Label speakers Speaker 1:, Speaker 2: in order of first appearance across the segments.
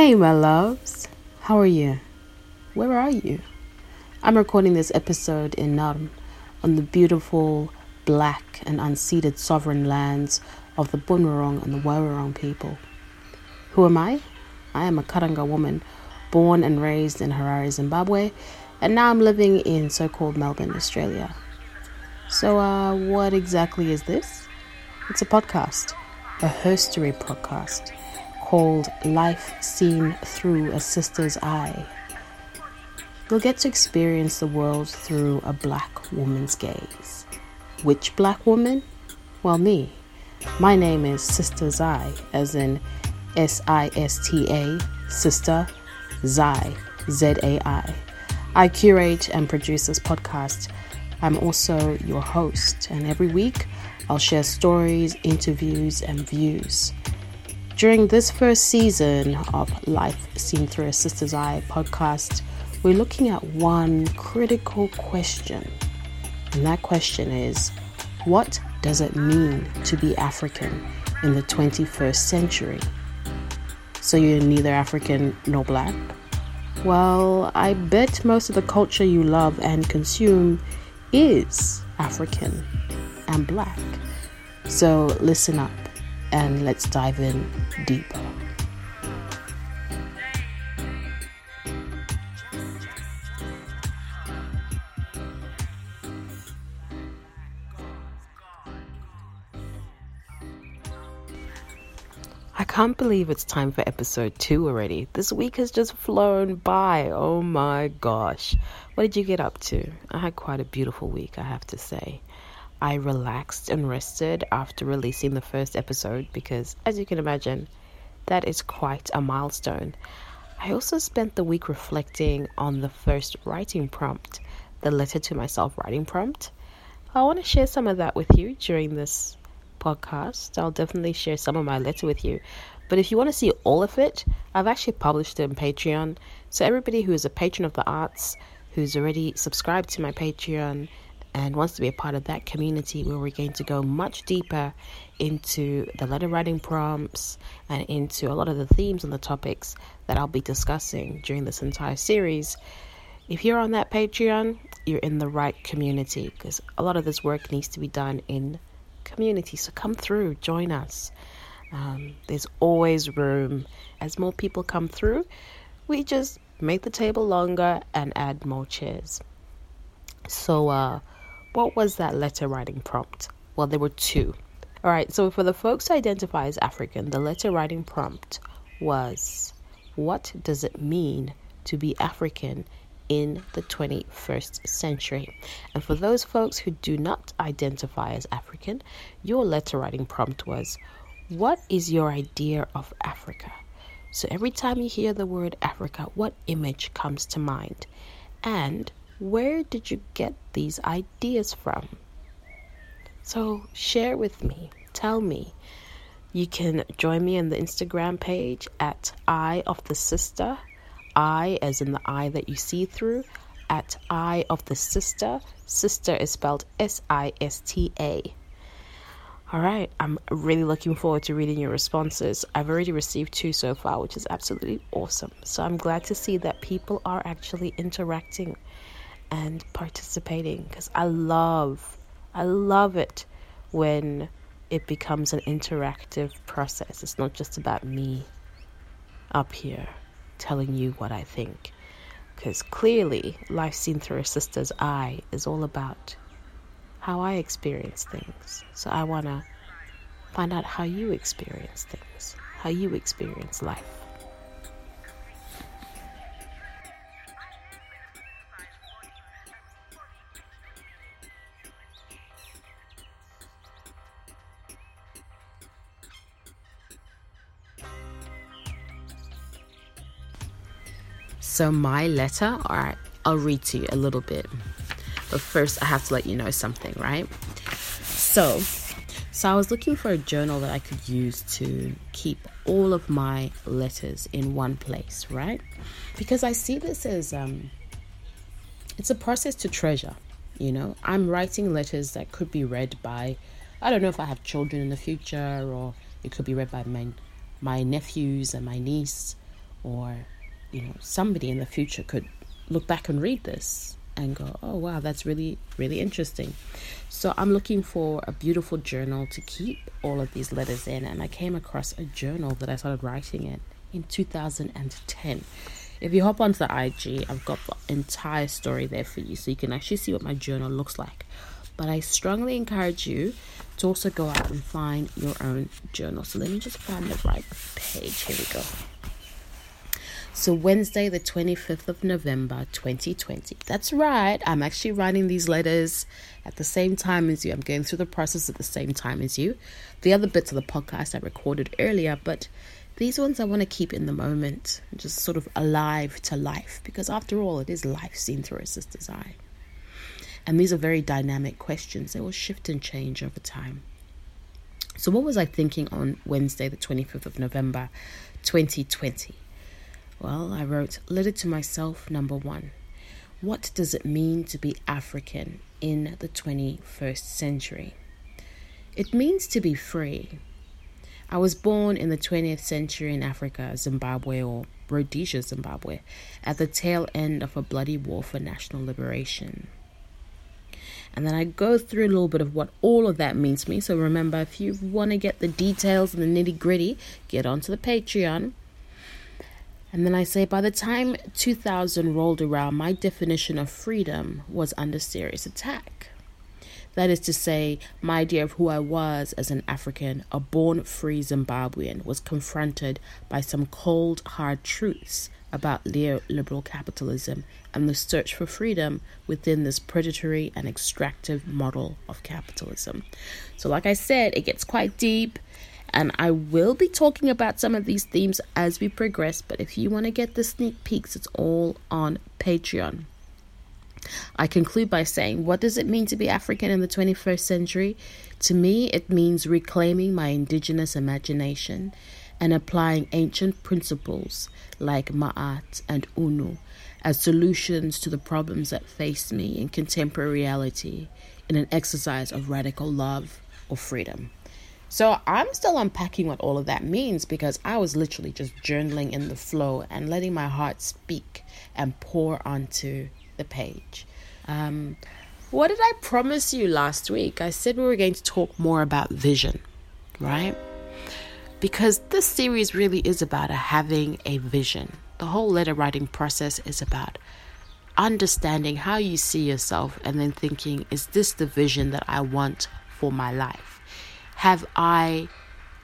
Speaker 1: Hey, my loves. How are you? Where are you? I'm recording this episode in Naarm on the beautiful, black, and unceded sovereign lands of the Bunurong and the Woiwurrung people. Who am I? I am a Karanga woman born and raised in Harare, Zimbabwe, and now I'm living in so called Melbourne, Australia. So, uh, what exactly is this? It's a podcast, a herstory podcast called Life Seen Through a Sister's Eye. You'll get to experience the world through a black woman's gaze. Which black woman? Well, me. My name is Sista Zai, as in S I S T A, Sista Zai, Z A I. I curate and produce this podcast. I'm also your host, and every week I'll share stories, interviews, and views. During this first season of Life Seen Through a Sister's Eye podcast, we're looking at one critical question. And that question is what does it mean to be African in the 21st century? So you're neither African nor black? Well, I bet most of the culture you love and consume is African and black. So listen up and let's dive in deeper. I can't believe it's time for episode two already. This week has just flown by. Oh my gosh. What did you get up to? I had quite a beautiful week, I have to say. I relaxed and rested after releasing the first episode because, as you can imagine, that is quite a milestone. I also spent the week reflecting on the first writing prompt, the letter to myself writing prompt. I want to share some of that with you during this podcast. I'll definitely share some of my letter with you. But if you want to see all of it, I've actually published it on Patreon. So, everybody who is a patron of the arts, who's already subscribed to my Patreon, and wants to be a part of that community where we're going to go much deeper into the letter writing prompts and into a lot of the themes and the topics that I'll be discussing during this entire series. If you're on that Patreon, you're in the right community because a lot of this work needs to be done in community. So come through, join us. Um, there's always room. As more people come through, we just make the table longer and add more chairs. So, uh, what was that letter writing prompt? Well, there were two. All right, so for the folks who identify as African, the letter writing prompt was What does it mean to be African in the 21st century? And for those folks who do not identify as African, your letter writing prompt was What is your idea of Africa? So every time you hear the word Africa, what image comes to mind? And where did you get these ideas from? So share with me. Tell me. You can join me on the Instagram page at Eye of the Sista. Eye as in the eye that you see through. At Eye of the Sista. Sister is spelled S I S T A. All right, I'm really looking forward to reading your responses. I've already received two so far, which is absolutely awesome. So I'm glad to see that people are actually interacting and participating because I love, I love it when it becomes an interactive process. It's not just about me up here telling you what I think. Because clearly, life seen through a sister's eye is all about how I experience things. So I want to find out how you experience things, how you experience life. So, my letter, all right, I'll read to you a little bit. But first, I have to let you know something, right? So, so I was looking for a journal that I could use to keep all of my letters in one place, right? Because I see this as um, it's a process to treasure. You know, I'm writing letters that could be read by, I don't know if I have children in the future, or it could be read by my my nephews and my niece or you know somebody in the future could look back and read this and go, oh wow, that's really, really interesting. So I'm looking for a beautiful journal to keep all of these letters in, and I came across a journal that I started writing in in 2010. If you hop onto the IG, I've got the entire story there for you, so you can actually see what my journal looks like. But I strongly encourage you to also go out and find your own journal. So let me just find the right page. Here we go. So, Wednesday, the 25th of November, 2020. That's right. I'm actually writing these letters at the same time as you. I'm going through the process at the same time as you. The other bits of the podcast I recorded earlier, but these ones I want to keep in the moment, just sort of alive to life, because after all, it is life seen through a sister's eye. And these are very dynamic questions. They will shift and change over time. So, what was I thinking on Wednesday, the 25th of November, 2020? Well, I wrote Letter to Myself, number one. What does it mean to be African in the 21st century? It means to be free. I was born in the 20th century in Africa, Zimbabwe, or Rhodesia, Zimbabwe, at the tail end of a bloody war for national liberation. And then I go through a little bit of what all of that means to me. So remember, if you want to get the details and the nitty gritty, get onto the Patreon. And then I say, by the time 2000 rolled around, my definition of freedom was under serious attack. That is to say, my idea of who I was as an African, a born free Zimbabwean, was confronted by some cold, hard truths about liberal capitalism and the search for freedom within this predatory and extractive model of capitalism. So, like I said, it gets quite deep. And I will be talking about some of these themes as we progress, but if you want to get the sneak peeks, it's all on Patreon. I conclude by saying, what does it mean to be African in the 21st century? To me, it means reclaiming my indigenous imagination and applying ancient principles like Ma'at and Unhu as solutions to the problems that face me in contemporary reality in an exercise of radical love or freedom. So I'm still unpacking what all of that means because I was literally just journaling in the flow and letting my heart speak and pour onto the page. Um, what did I promise you last week? I said we were going to talk more about vision, right? Because this series really is about having a vision. The whole letter writing process is about understanding how you see yourself and then thinking, is this the vision that I want for my life? Have I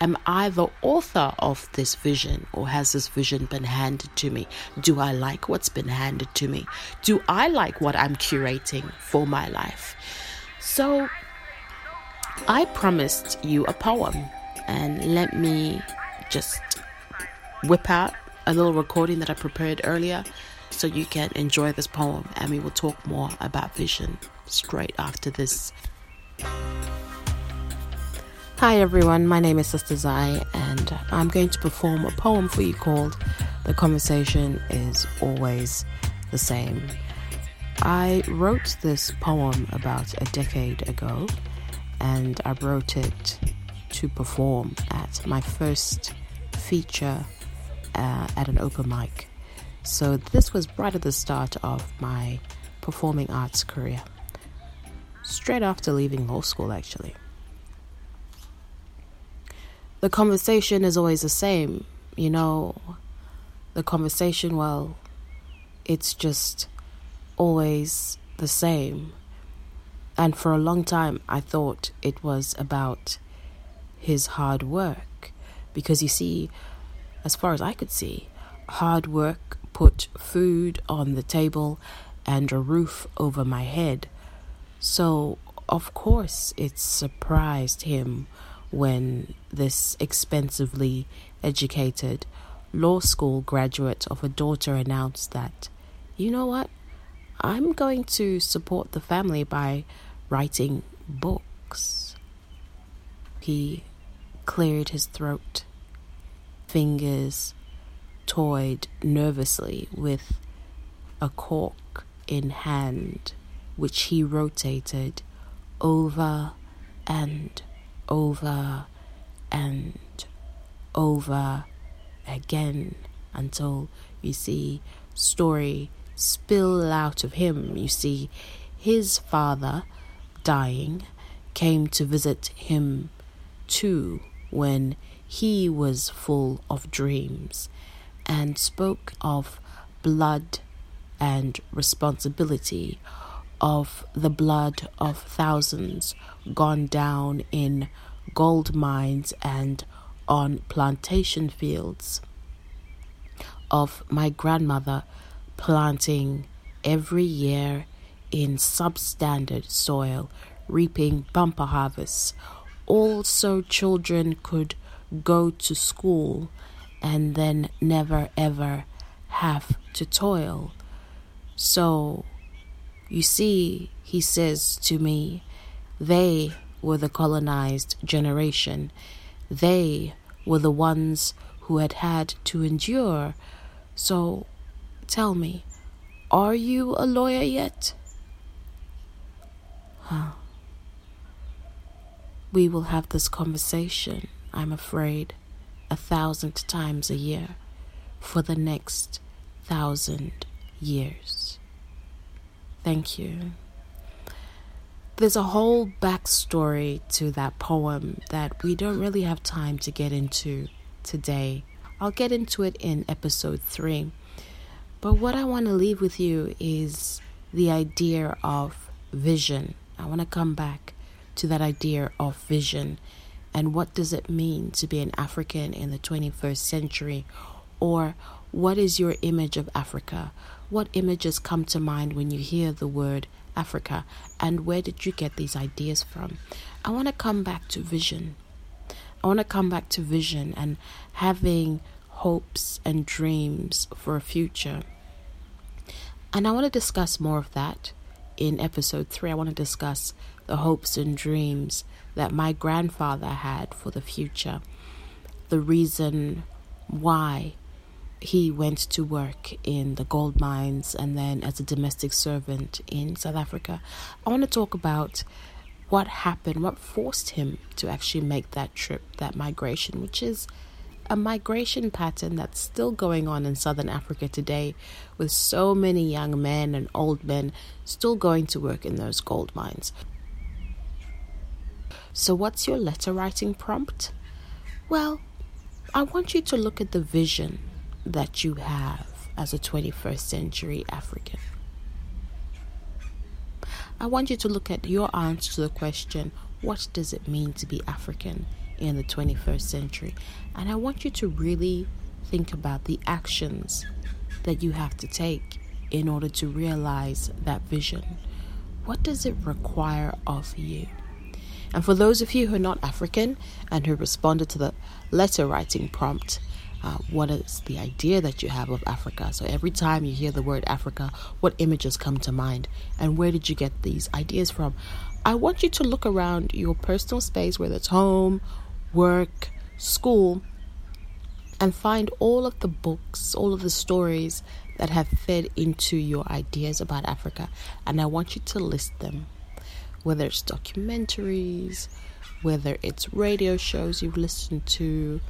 Speaker 1: am I the author of this vision or has this vision been handed to me? Do I like what's been handed to me? Do I like what I'm curating for my life? So I promised you a poem and let me just whip out a little recording that I prepared earlier so you can enjoy this poem and we will talk more about vision straight after this. Hi everyone, my name is Sista Zai, and I'm going to perform a poem for you called The Conversation is Always the Same. I wrote this poem about a decade ago, and I wrote it to perform at my first feature uh, at an open mic. So this was right at the start of my performing arts career, straight after leaving law school, actually the conversation is always the same. You know, the conversation, well, it's just always the same. And for a long time, I thought it was about his hard work. Because you see, as far as I could see, hard work put food on the table and a roof over my head. So, of course, it surprised him when this expensively educated law school graduate of a daughter announced that, you know what, I'm going to support the family by writing books. He cleared his throat, fingers toyed nervously with a cork in hand, which he rotated over and over and over again until you see story spill out of him. You see his father dying came to visit him too when he was full of dreams and spoke of blood and responsibility of the blood of thousands gone down in gold mines and on plantation fields, of my grandmother planting every year in substandard soil, reaping bumper harvests, all so children could go to school and then never ever have to toil. So, you see, he says to me, they were the colonized generation. They were the ones who had had to endure. So, tell me, are you a lawyer yet? Huh. We will have this conversation, I'm afraid, a thousand times a year for the next thousand years. Thank you. There's a whole backstory to that poem that we don't really have time to get into today. I'll get into it in episode three. But what I want to leave with you is the idea of vision. I want to come back to that idea of vision and what does it mean to be an African in the 21st century? Or what is your image of Africa? What images come to mind when you hear the word Africa? And where did you get these ideas from? I want to come back to vision. I want to come back to vision and having hopes and dreams for a future. And I want to discuss more of that in episode three. I want to discuss the hopes and dreams that my grandfather had for the future, the reason why he went to work in the gold mines and then as a domestic servant in South Africa. I want to talk about what happened, what forced him to actually make that trip, that migration, which is a migration pattern that's still going on in southern Africa today, with so many young men and old men still going to work in those gold mines. So, what's your letter writing prompt? Well, I want you to look at the vision that you have as a 21st century African. I want you to look at your answer to the question what does it mean to be African in the 21st century? And I want you to really think about the actions that you have to take in order to realize that vision. What does it require of you? And for those of you who are not African and who responded to the letter writing prompt, uh, what is the idea that you have of Africa. So every time you hear the word Africa, what images come to mind, and where did you get these ideas from? I want you to look around your personal space, whether it's home, work, school, and find all of the books, all of the stories that have fed into your ideas about Africa, and I want you to list them. Whether it's documentaries, whether it's radio shows you've listened to,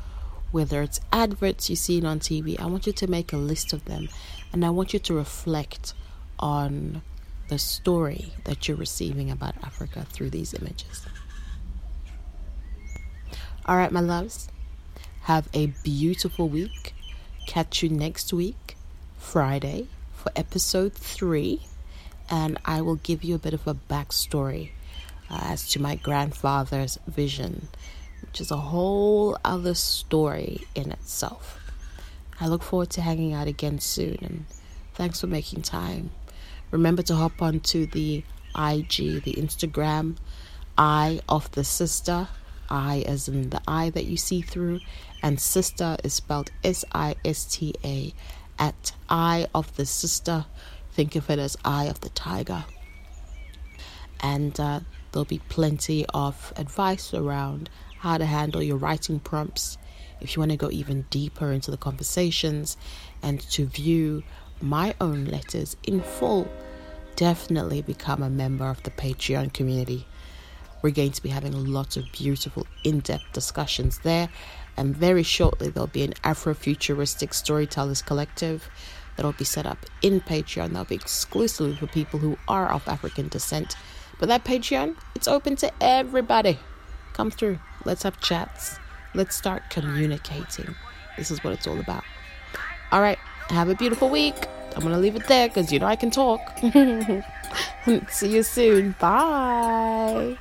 Speaker 1: whether it's adverts you see on TV, I want you to make a list of them and I want you to reflect on the story that you're receiving about Africa through these images. All right, my loves, have a beautiful week. Catch you next week, Friday, for episode three, and I will give you a bit of a backstory uh, as to my grandfather's vision which is a whole other story in itself. I look forward to hanging out again soon and thanks for making time. Remember to hop onto the IG, the Instagram, Eye of the Sista, I as in the eye that you see through, and sister is spelled S I S T A at Eye of the Sista. Think of it as Eye of the Tiger. And uh, there'll be plenty of advice around how to handle your writing prompts, if you want to go even deeper into the conversations and to view my own letters in full, definitely become a member of the Patreon community. We're going to be having lots of beautiful, in depth discussions there, And very shortly, there'll be an Afrofuturistic Storytellers Collective that'll be set up in Patreon. That'll be exclusively for people who are of African descent. But that Patreon, it's open to everybody. Come through. Let's have chats. Let's start communicating. This is what it's all about. All right. Have a beautiful week. I'm going to leave it there because you know I can talk. See you soon. Bye.